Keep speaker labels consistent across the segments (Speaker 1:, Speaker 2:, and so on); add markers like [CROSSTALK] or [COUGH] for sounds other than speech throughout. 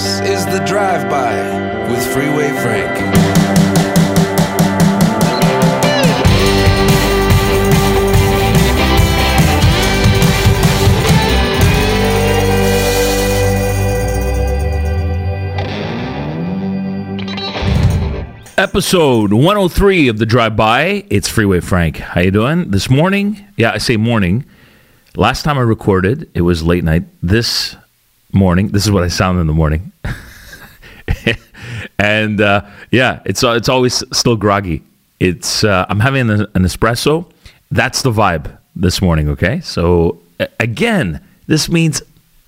Speaker 1: This is the Drive By with Freeway Frank.
Speaker 2: Episode 103 of the Drive By. It's Freeway Frank. How you doing? This morning, yeah, I say morning. Last time I recorded, it was late night. This morning, this is what I sound in the morning. [LAUGHS] and uh, yeah, it's uh, it's always still groggy. It's uh, I'm having an, an espresso. That's the vibe this morning. Okay, so again, this means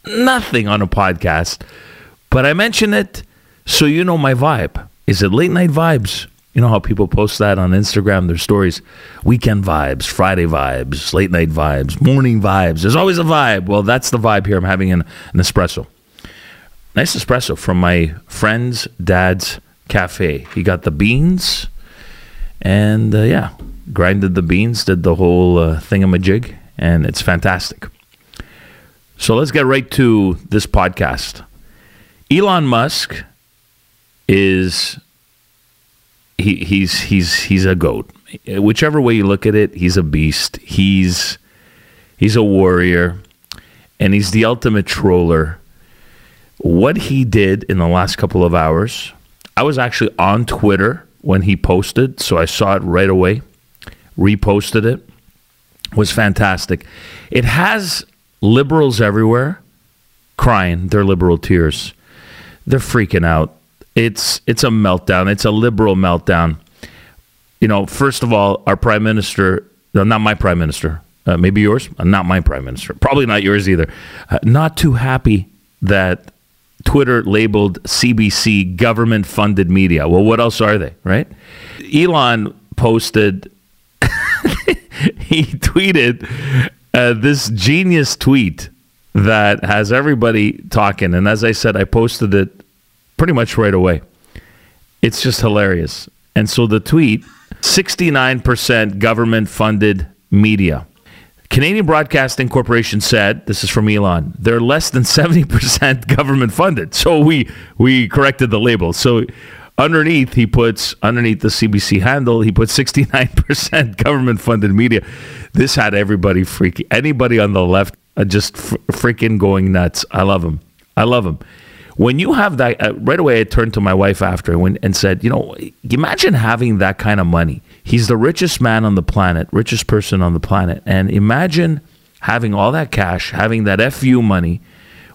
Speaker 2: nothing on a podcast, but I mention it so you know my vibe. Is it late night vibes? You know how people post that on Instagram, their stories, weekend vibes, Friday vibes, late night vibes, morning vibes. There's always a vibe. Well, that's the vibe here. I'm having an, an espresso. Nice espresso from my friend's dad's cafe. He got the beans and uh, yeah, grinded the beans, did the whole uh, thingamajig, and it's fantastic. So let's get right to this podcast. Elon Musk is he, he's he's he's a goat. Whichever way you look at it, he's a beast. He's he's a warrior, and he's the ultimate troller. What he did in the last couple of hours, I was actually on Twitter when he posted, so I saw it right away. Reposted it. Was fantastic. It has liberals everywhere crying their liberal tears. They're freaking out it's it's a meltdown. It's a liberal meltdown. You know, first of all, our prime minister, no, not my prime minister, uh, maybe yours, uh, not my prime minister, probably not yours either. Uh, not too happy that Twitter labeled CBC government funded media. Well, what else are they, right? Elon posted, [LAUGHS] he tweeted uh, this genius tweet that has everybody talking. And as I said, I posted it pretty much right away. It's just hilarious. And so the tweet 69% government funded media. Canadian Broadcasting Corporation said, this is from Elon, they're less than 70% [LAUGHS] government funded. So we we corrected the label. So underneath he puts underneath the CBC handle, he puts 69% [LAUGHS] government funded media. This had everybody freaking anybody on the left uh, just freaking going nuts. I love him. I love him when you have that uh, right away i turned to my wife after and, and said you know imagine having that kind of money. He's the richest man on the planet richest person on the planet. And imagine having all that cash having that fu money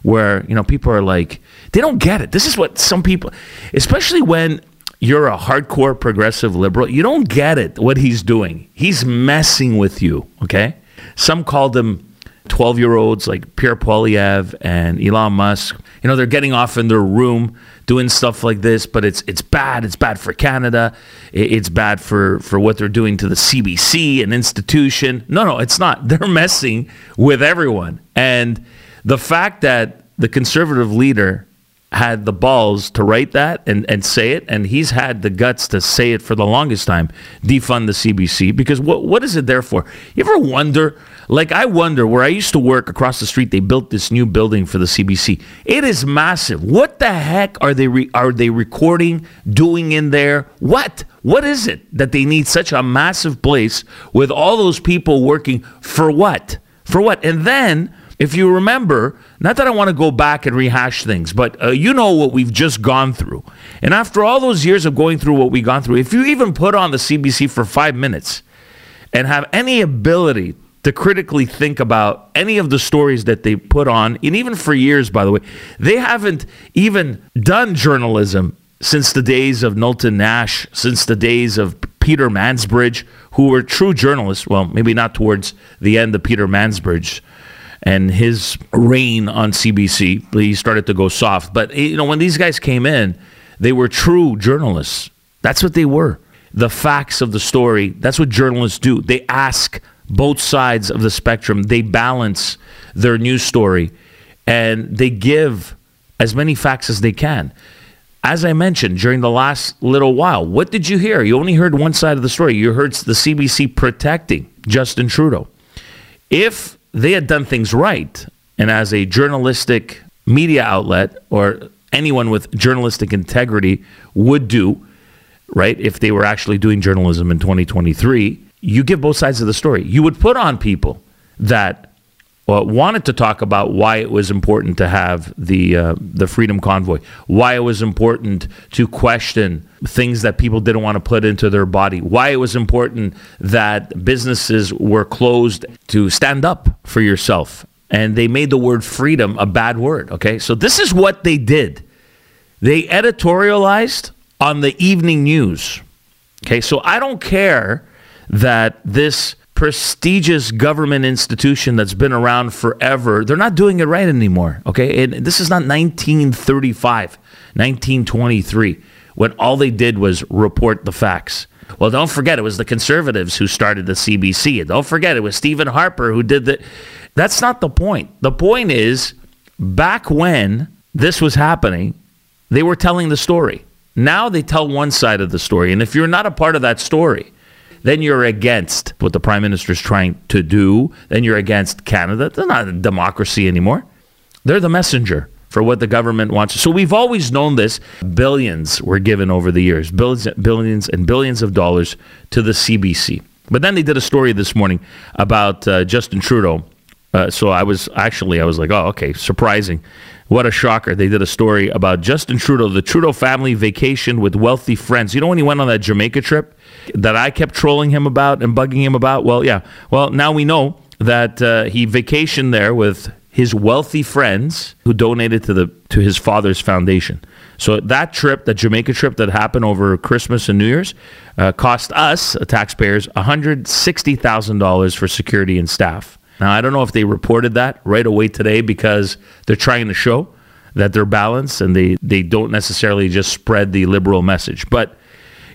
Speaker 2: where you know people are like they don't get it. This is what some people especially when you're a hardcore progressive liberal you don't get it what he's doing. He's messing with you okay? Some called him 12 year olds like Pierre Poilievre and Elon Musk, you know, they're getting off in their room doing stuff like this, but it's it's bad. It's bad for Canada. It's bad for, for what they're doing to the CBC, an institution. No, no, it's not. [LAUGHS] They're messing with everyone. And the fact that the conservative leader had the balls to write that and, and say it, and he's had the guts to say it for the longest time, defund the CBC, because what what is it there for? You ever wonder like I wonder where I used to work across the street, they built this new building for the CBC. It is massive. What the heck are they re- are they recording, doing in there? What? What is it that they need such a massive place with all those people working for what? For what? And then if you remember, not that I want to go back and rehash things, but uh, you know what we've just gone through. And after all those years of going through what we've gone through, if you even put on the CBC for five minutes and have any ability to critically think about any of the stories that they put on, and even for years, by the way, they haven't even done journalism since the days of Knowlton Nash, since the days of Peter Mansbridge, who were true journalists. Well, maybe not towards the end of Peter Mansbridge and his reign on CBC. He started to go soft. But, you know, when these guys came in, they were true journalists. That's what they were. The facts of the story, that's what journalists do. They ask both sides of the spectrum. They balance their news story and they give as many facts as they can. As I mentioned during the last little while, what did you hear? You only heard one side of the story. You heard the CBC protecting Justin Trudeau. If they had done things right, and as a journalistic media outlet or anyone with journalistic integrity would do, right? If they were actually doing journalism in 2023, you give both sides of the story. You would put on people that uh, wanted to talk about why it was important to have the uh, the Freedom Convoy, why it was important to question things that people didn't want to put into their body, why it was important that businesses were closed to stand up for yourself, and they made the word freedom a bad word. Okay, so this is what they did. They editorialized on the evening news. Okay, so I don't care that this prestigious government institution that's been around forever, they're not doing it right anymore. Okay. And this is not 1935, 1923, when all they did was report the facts. Well, don't forget, it was the conservatives who started the CBC. Don't forget, it was Stephen Harper who did that. That's not the point. The point is, back when this was happening, they were telling the story. Now they tell one side of the story. And if you're not a part of that story, then you're against what the prime minister is trying to do. Then you're against Canada. They're not a democracy anymore. They're the messenger for what the government wants. So we've always known this. Billions were given over the years, billions, billions and billions of dollars to the CBC. But then they did a story this morning about uh, Justin Trudeau. Uh, so I was actually I was like, oh, okay, surprising. What a shocker. They did a story about Justin Trudeau, the Trudeau family vacation with wealthy friends. You know when he went on that Jamaica trip? That I kept trolling him about and bugging him about? Well, yeah. Well, now we know that uh, he vacationed there with his wealthy friends who donated to the to his father's foundation. So that trip, that Jamaica trip that happened over Christmas and New Year's, uh, cost us uh, taxpayers one hundred sixty thousand dollars for security and staff. Now I don't know if they reported that right away today because they're trying to show that they're balanced and they they don't necessarily just spread the liberal message, but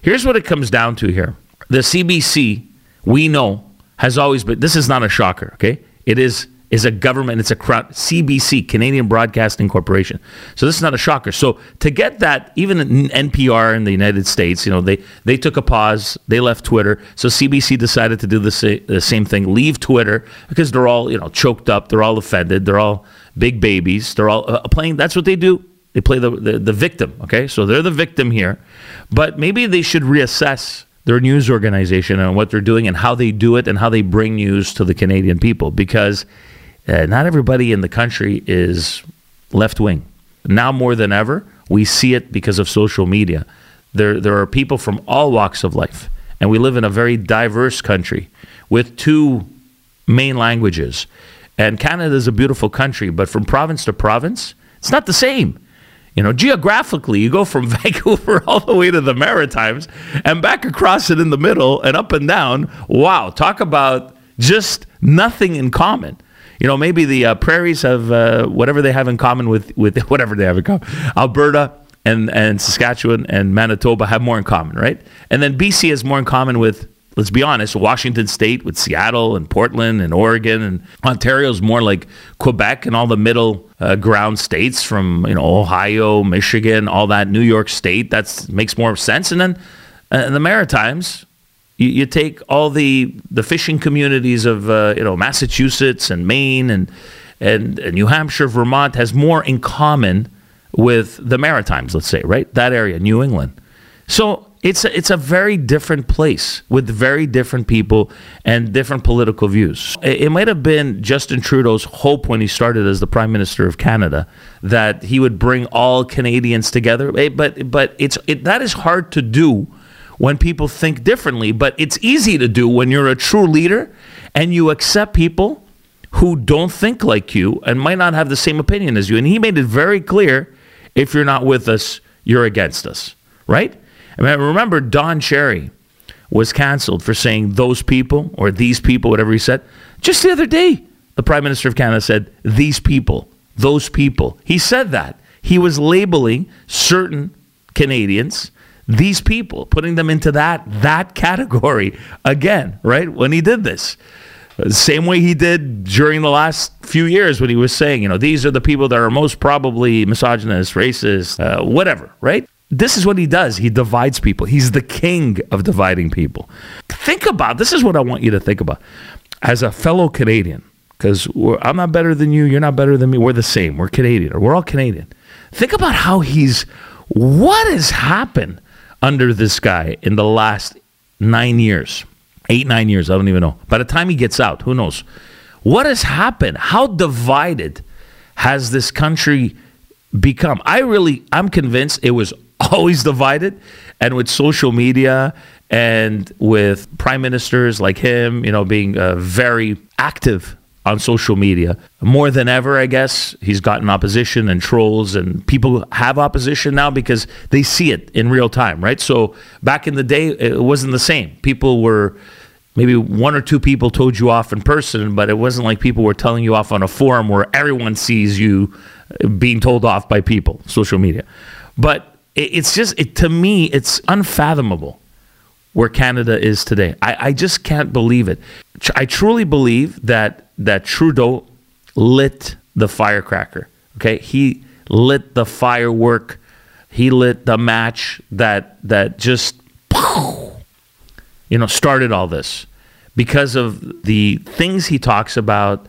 Speaker 2: Here's what it comes down to here. The CBC, we know, has always been this is not a shocker, okay? It is is a government, it's a CBC, Canadian Broadcasting Corporation. So this is not a shocker. So to get that, even NPR in the United States, you know, they, they took a pause, they left Twitter. So CBC decided to do the, sa- the same thing, leave Twitter because they're all, you know, choked up, they're all offended, they're all big babies, they're all uh, playing, that's what they do. They play the, the, the victim, okay? So they're the victim here. But maybe they should reassess their news organization and what they're doing and how they do it and how they bring news to the Canadian people because uh, not everybody in the country is left wing. Now more than ever, we see it because of social media. There, there are people from all walks of life, and we live in a very diverse country with two main languages. And Canada is a beautiful country, but from province to province, it's not the same. You know, geographically, you go from [LAUGHS] Vancouver all the way to the Maritimes and back across it in the middle and up and down. Wow, talk about just nothing in common. You know, maybe the uh, prairies have uh, whatever they have in common with, with [LAUGHS] whatever they have in common. Alberta and, and Saskatchewan and Manitoba have more in common, right? And then BC has more in common with let's be honest, Washington State with Seattle and Portland and Oregon and Ontario is more like Quebec and all the middle uh, ground states from you know Ohio, Michigan, all that New York State. That makes more sense. And then uh, the Maritimes, you, you, take all the the fishing communities of uh, you know Massachusetts and Maine and, and and New Hampshire, Vermont has more in common with the Maritimes. Let's say right that area, New England. So it's a, it's a very different place with very different people and different political views. It, it might have been Justin Trudeau's hope when he started as the Prime Minister of Canada that he would bring all Canadians together, eh, but but it's it, that is hard to do when people think differently, but it's easy to do when you're a true leader and you accept people who don't think like you and might not have the same opinion as you. And he made it very clear if you're not with us, you're against us, right? I mean, remember, Don Cherry was canceled for saying those people or these people, whatever he said. Just the other day, the Prime Minister of Canada said, these people, those people. He said that. He was labeling certain Canadians, these people, putting them into that, that category again, right? When he did this. Same way he did during the last few years when he was saying, you know, these are the people that are most probably misogynist, racist, uh, whatever, right? This is what he does. He divides people. He's the king of dividing people. Think about this is what I want you to think about as a fellow Canadian, because I'm not better than you. You're not better than me. We're the same. We're Canadian, or we're all Canadian. Think about how he's. What has happened under this guy in the last nine years? Eight, nine years. I don't even know. By the time he gets out, who knows? What has happened? How divided has this country become? I really, I'm convinced it was always divided. And with social media and with prime ministers like him, you know, being uh, very active on social media more than ever, I guess. He's gotten opposition and trolls, and people have opposition now because they see it in real time, right? So back in the day, it wasn't the same. People were maybe one or two people told you off in person, but it wasn't like people were telling you off on a forum where everyone sees you being told off by people, social media. But it's just, it, to me, it's unfathomable where Canada is today. I, I just can't believe it. I truly believe that that Trudeau lit the firecracker. Okay, he lit the firework. He lit the match that that just you know started all this because of the things he talks about,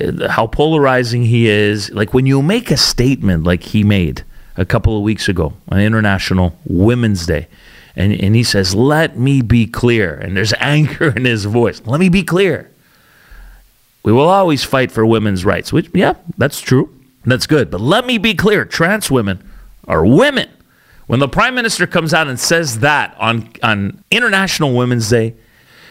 Speaker 2: uh, how polarizing he is. Like when you make a statement like he made a couple of weeks ago on International Women's Day and, and he says, Let me be clear. And there's [LAUGHS] anger in his voice. Let me be clear. We will always fight for women's rights, which, yeah, that's true. That's good. But let me be clear trans women are women. When the prime minister comes out and says that on, on International Women's Day,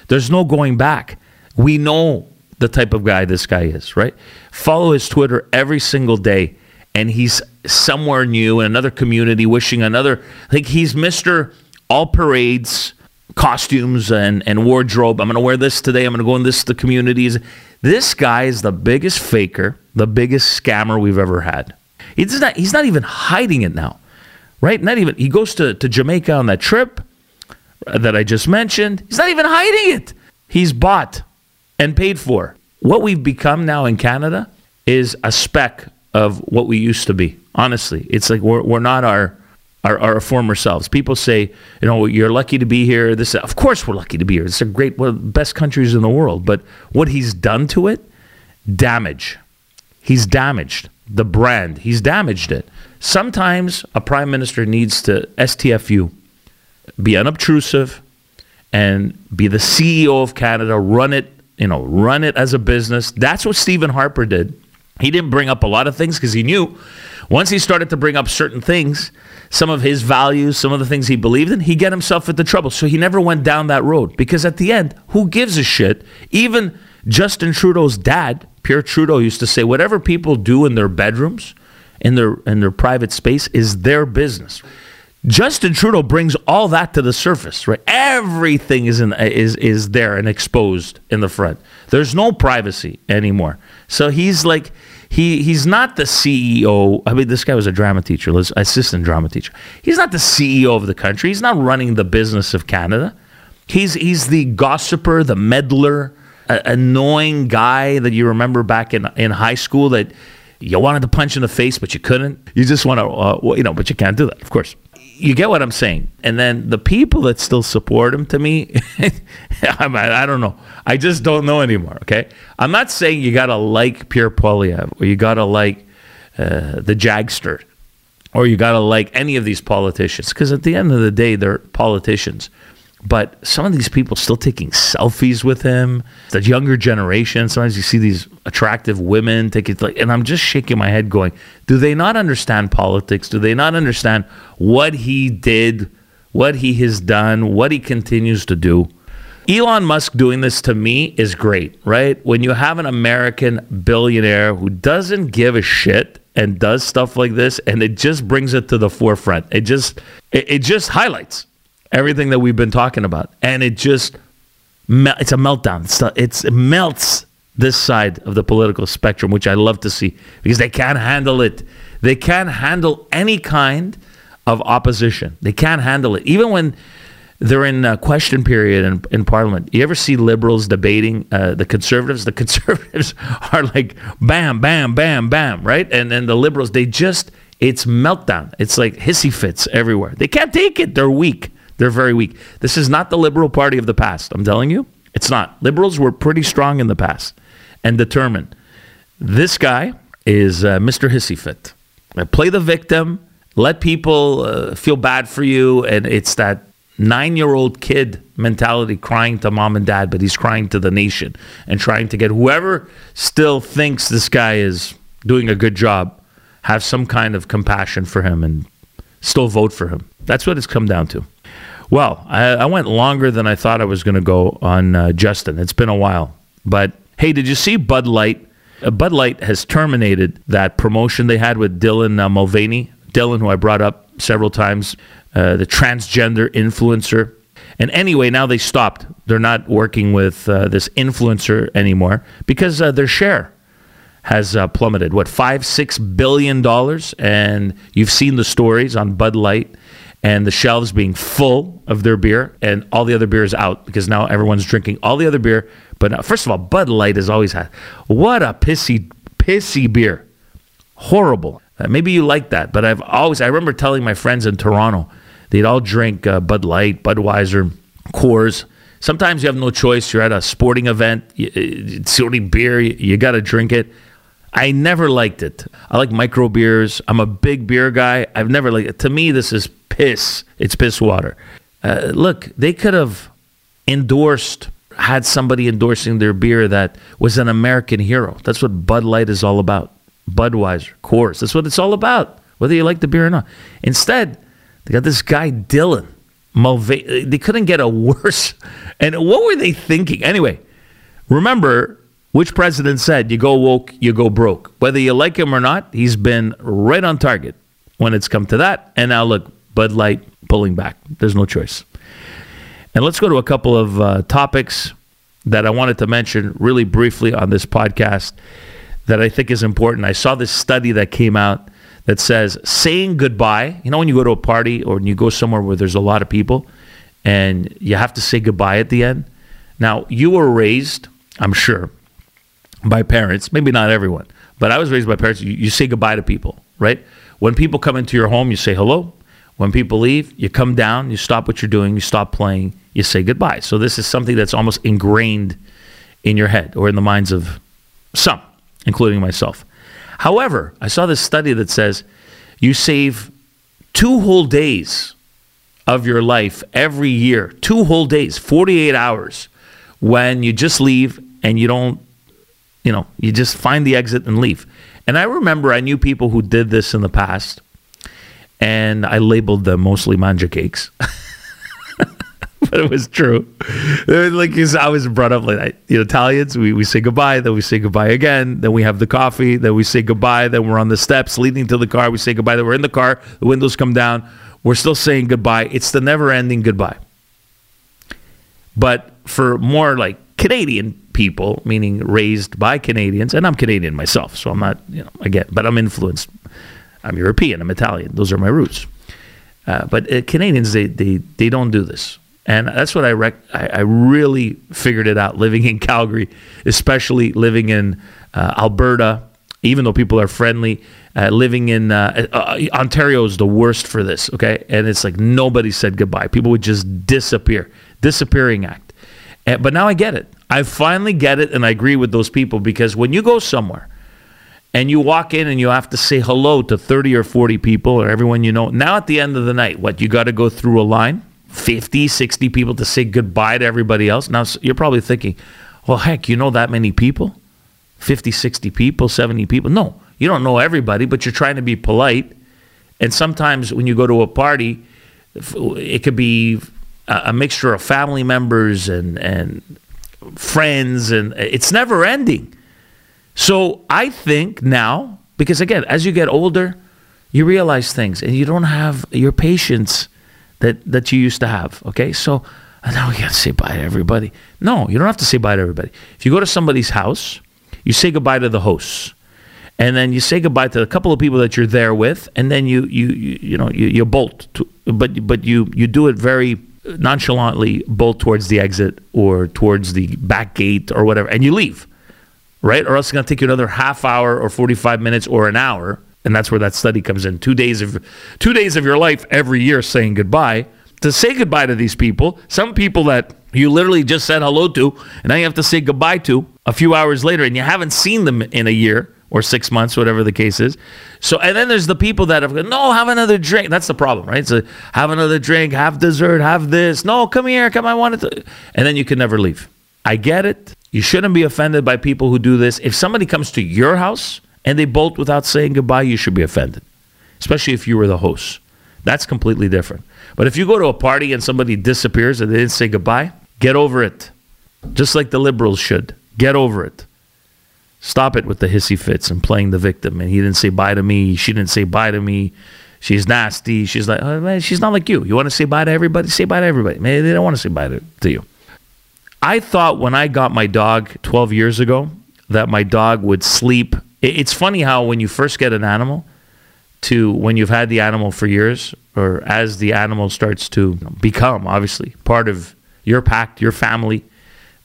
Speaker 2: there's no going back. We know the type of guy this guy is, right? Follow his Twitter every single day, and he's somewhere new in another community wishing another, like he's Mr all parades, costumes, and, and wardrobe. I'm going to wear this today. I'm going to go in this the communities. This guy is the biggest faker, the biggest scammer we've ever had. He's not, he's not even hiding it now, right? Not even, he goes to, to Jamaica on that trip that I just mentioned. He's not even hiding it. He's bought and paid for. What we've become now in Canada is a speck of what we used to be. Honestly, it's like we're, we're not our our, our former selves. People say, you know, you're lucky to be here. This, of course, we're lucky to be here. It's a great, one of the best countries in the world. But what he's done to it, damage. He's damaged the brand. He's damaged it. Sometimes a prime minister needs to STFU, be unobtrusive, and be the CEO of Canada. Run it, you know, run it as a business. That's what Stephen Harper did. He didn't bring up a lot of things because he knew once he started to bring up certain things, some of his values, some of the things he believed in, he get himself into trouble. So he never went down that road because at the end, who gives a shit? Even Justin Trudeau's dad, Pierre Trudeau, used to say, whatever people do in their bedrooms, in their in their private space, is their business. Justin Trudeau brings all that to the surface, right? Everything is in, is is there and exposed in the front. There's no privacy anymore. So he's like he he's not the CEO. I mean, this guy was a drama teacher, assistant drama teacher. He's not the CEO of the country. He's not running the business of Canada. He's he's the gossiper, the meddler, annoying guy that you remember back in in high school that you wanted to punch in the face but you couldn't. You just want to, uh, you know, but you can't do that, of course you get what I'm saying. And then the people that still support him, to me, [LAUGHS] I don't know. I just don't know anymore. Okay, I'm not saying you gotta like Pierre Poilievre or you gotta like uh, the Jagster or you gotta like any of these politicians because at the end of the day, they're politicians. But some of these people still taking selfies with him. The younger generation. Sometimes you see these attractive women taking like, and I'm just shaking my head, going, "Do they not understand politics? Do they not understand what he did, what he has done, what he continues to do?" Elon Musk doing this to me is great, right? When you have an American billionaire who doesn't give a shit and does stuff like this, and it just brings it to the forefront. It just it, it just highlights everything that we've been talking about, and it just it's a meltdown. It's, it's it melts this side of the political spectrum, which I love to see because they can't handle it. They can't handle any kind of opposition. They can't handle it, even when they're in a question period in, in Parliament. You ever see liberals debating uh, the conservatives? The [LAUGHS] conservatives are like bam, bam, bam, bam, right? And then the liberals, they just it's meltdown. It's like hissy fits everywhere. They can't take it. They're weak. They're very weak. This is not the Liberal Party of the past. I'm telling you, it's not. Liberals were pretty strong in the past and determined. This guy is uh, Mr. Hissy Fit. Play the victim, let people uh, feel bad for you, and it's that nine year old kid mentality crying to mom and dad, but he's crying to the nation and trying to get whoever still thinks this guy is doing a good job have some kind of compassion for him and still vote for him. That's what it's come down to. Well, I, I went longer than I thought I was going to go on uh, Justin. It's been a while. But hey, did you see Bud Light? Uh, Bud Light has terminated that promotion they had with Dylan uh, Mulvaney. Dylan, who I brought up several times, uh, the transgender influencer. And anyway, now they stopped. They're not working with uh, this influencer anymore because uh, their share has plummeted. What five, six billion dollars? And you've seen the stories on Bud Light and the shelves being full of their beer, and all the other beer is out because now everyone's drinking all the other beer. But now, first of all, Bud Light has always had what a pissy, pissy beer, horrible. Uh, maybe you like that, but I've always I remember telling my friends in Toronto they'd all drink uh, Bud Light, Budweiser, Coors. Sometimes you have no choice. You're at a sporting event. You, it's the only beer. You, you got to drink it. I never liked it. I like micro beers. I'm a big beer guy. I've never liked it. To me, this is piss. It's piss water. Uh, look, they could have endorsed, had somebody endorsing their beer that was an American hero. That's what Bud Light is all about. Budweiser, Coors. That's what it's all about, whether you like the beer or not. Instead, they got this guy, Dylan Mulvaney. They couldn't get a worse. [LAUGHS] And what were they thinking? Anyway, remember, which president said, you go woke, you go broke? Whether you like him or not, he's been right on target when it's come to that. And now look, Bud Light pulling back. There's no choice. And let's go to a couple of uh, topics that I wanted to mention really briefly on this podcast that I think is important. I saw this study that came out that says saying goodbye, you know, when you go to a party or when you go somewhere where there's a lot of people and you have to say goodbye at the end. Now, you were raised, I'm sure, by parents, maybe not everyone, but I was raised by parents. You, you say goodbye to people, right? When people come into your home, you say hello. When people leave, you come down, you stop what you're doing, you stop playing, you say goodbye. So this is something that's almost ingrained in your head or in the minds of some, including myself. However, I saw this study that says you save two whole days of your life every year, two whole days, 48 hours, when you just leave and you don't, you know, you just find the exit and leave. And I remember I knew people who did this in the past, and I labeled them mostly mangiacakes. [LAUGHS] but it was true. Like I was brought up like that. Know, Italians, we, we say goodbye, then we say goodbye again, then we have the coffee, then we say goodbye, then we're on the steps leading to the car, we say goodbye, then we're in the car, the windows come down, we're still saying goodbye. It's the never ending goodbye. But for more like Canadian people, meaning raised by Canadians, and I'm Canadian myself, so I'm not, you know, again, but I'm influenced. I'm European, I'm Italian. Those are my roots. Uh, but uh, Canadians, they, they, they don't do this. And that's what I, rec- I, I really figured it out living in Calgary, especially living in uh, Alberta, even though people are friendly. Uh, living in uh, uh, Ontario is the worst for this, okay? And it's like nobody said goodbye. People would just disappear, disappearing act. But now I get it. I finally get it, and I agree with those people because when you go somewhere and you walk in and you have to say hello to 30 or 40 people or everyone you know, now at the end of the night, what, you got to go through a line? 50, 60 people to say goodbye to everybody else. Now you're probably thinking, well, heck, you know that many people? 50, 60 people, 70 people? No, you don't know everybody, but you're trying to be polite. And sometimes when you go to a party, it could be a mixture of family members and, and friends, and it's never ending. So I think now, because again, as you get older, you realize things and you don't have your patience that that you used to have. Okay, so oh, now we gotta say bye to everybody. No, you don't have to say bye to everybody. If you go to somebody's house, you say goodbye to the hosts, and then you say goodbye to a couple of people that you're there with, and then you you you, you know you, you bolt, to, but but you you do it very nonchalantly, bolt towards the exit or towards the back gate or whatever, and you leave, right? Or else it's gonna take you another half hour or forty five minutes or an hour and that's where that study comes in. Two days of two days of your life every year saying goodbye. To say goodbye to these people, some people that you literally just said hello to, and now you have to say goodbye to a few hours later, and you haven't seen them in a year or six months, whatever the case is. So, and then there's the people that have, no, have another drink. That's the problem, right? So, have another drink, have dessert, have this. No, come here, come. I want it. And then you can never leave. I get it. You shouldn't be offended by people who do this. If somebody comes to your house and they bolt without saying goodbye, you should be offended, especially if you were the host. That's completely different. But if you go to a party and somebody disappears and they didn't say goodbye, get over it. Just like the liberals should. Get over it. Stop it with the hissy fits and playing the victim. And he didn't say bye to me. She didn't say bye to me. She's nasty. She's like, oh, man, she's not like you. You want to say bye to everybody? Say bye to everybody. Maybe they don't want to say bye to, to you. I thought when I got my dog 12 years ago that my dog would sleep. It's funny how when you first get an animal to when you've had the animal for years or as the animal starts to become obviously part of your pack, your family,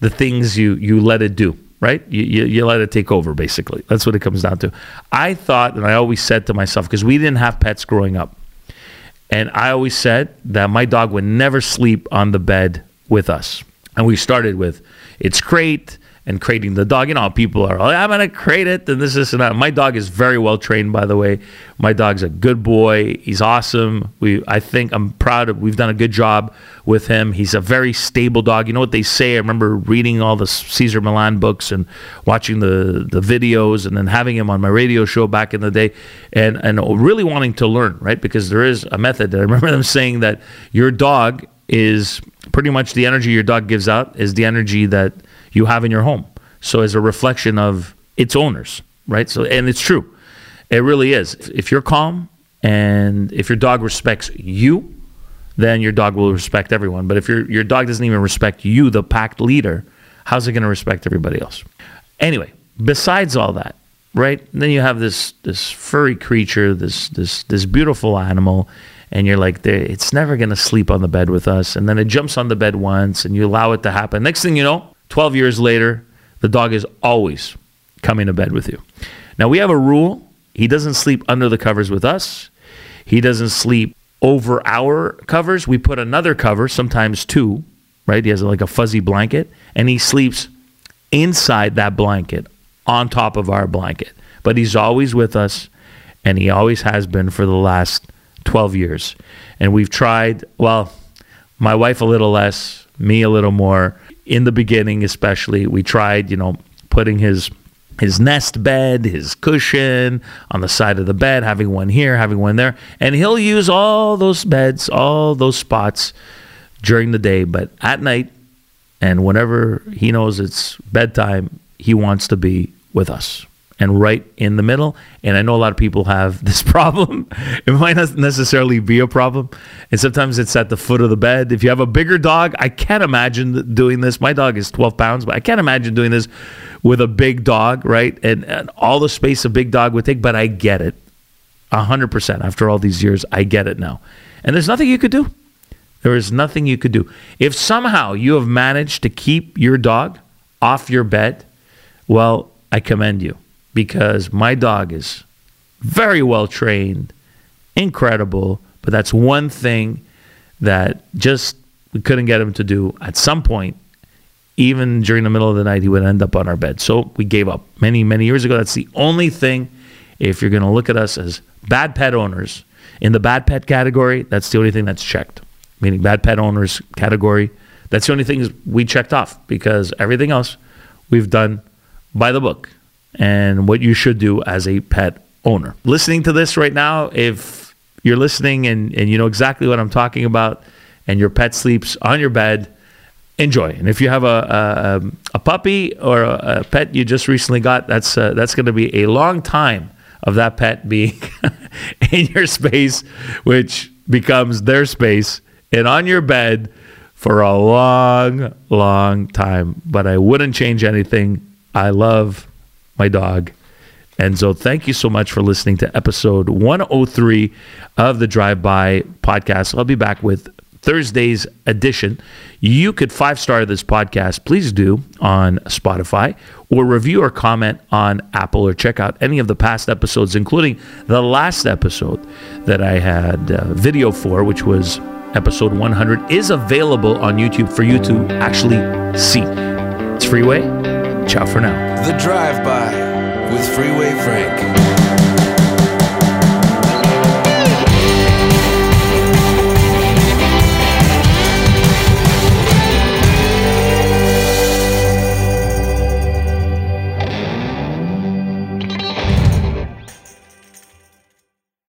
Speaker 2: the things you, you let it do right? You, you, you, let it take over, basically. That's what it comes down to. I thought, and I always said to myself, because we didn't have pets growing up, and I always said that my dog would never sleep on the bed with us. And we started with its crate, and crating the dog. You know, people are, oh, I'm going to crate it and this, this, and that. My dog is very well trained, by the way. My dog's a good boy. He's awesome. We, I think I'm proud of, we've done a good job with him. He's a very stable dog. You know what they say? I remember reading all the Cesar Millan books and watching the, the videos and then having him on my radio show back in the day and, and really wanting to learn, right? Because there is a method. I remember them saying that your dog is pretty much the energy your dog gives out is the energy that you have in your home. So as a reflection of its owners, right? So and it's true. It really is. If you're calm and if your dog respects you, then your dog will respect everyone. But if your your dog doesn't even respect you, the pack leader, how's it going to respect everybody else? Anyway, besides all that, right? Then you have this this furry creature, this this this beautiful animal, and you're like, it's never going to sleep on the bed with us. And then it jumps on the bed once, and you allow it to happen. Next thing you know, 12 years later, the dog is always coming to bed with you. Now, we have a rule he doesn't sleep under the covers with us, he doesn't sleep over our covers. We put another cover, sometimes two, right? He has like a fuzzy blanket, and he sleeps inside that blanket on top of our blanket. But he's always with us, and he always has been for the last 12 years. And we've tried, well, my wife a little less, me a little more. In the beginning, especially, we tried, you know, putting his his nest bed, his cushion on the side of the bed, having one here, having one there, and he'll use all those beds, all those spots during the day, but at night and whenever he knows it's bedtime, he wants to be with us and right in the middle. And I know a lot of people have [LAUGHS] this problem. It might not necessarily be a problem. And sometimes it's at the foot of the bed. If you have a bigger dog, I can't imagine doing this. My dog is 12 pounds, but I can't imagine doing this with a big dog, right? And, and all the space a big dog would take, but I get it. 100% after all these years, I get it now. And there's nothing you could do. There is nothing you could do. If somehow you have managed to keep your dog off your bed, well, I commend you because my dog is very well trained, incredible, but that's one thing that just we couldn't get him to do at some point. Even during the middle of the night, he would end up on our bed. So we gave up many, many years ago. That's the only thing, if you're going to look at us as bad pet owners, in the bad pet category, that's the only thing that's checked. Meaning, bad pet owners category, that's the only thing we checked off because everything else we've done by the book and what you should do as a pet owner. Listening to this right now, if you're listening and, and you know exactly what I'm talking about, and your pet sleeps on your bed, enjoy. And if you have a a, a puppy or a, a, pet you just recently got, that's uh, that's going to be a long time of that pet being [LAUGHS] in your space, which becomes their space, and on your bed for a long, long time. But I wouldn't change anything. I love my dog. And so, thank you so much for listening to episode 103 of the Drive By podcast. I'll be back with Thursday's edition. You could five star this podcast, please do on Spotify, or review or comment on Apple, or check out any of the past episodes, including the last episode that I had uh, video for, which was episode 100, is available on YouTube for you to actually see. It's Freeway. Ciao for now.
Speaker 1: The Drive By with Freeway Frank.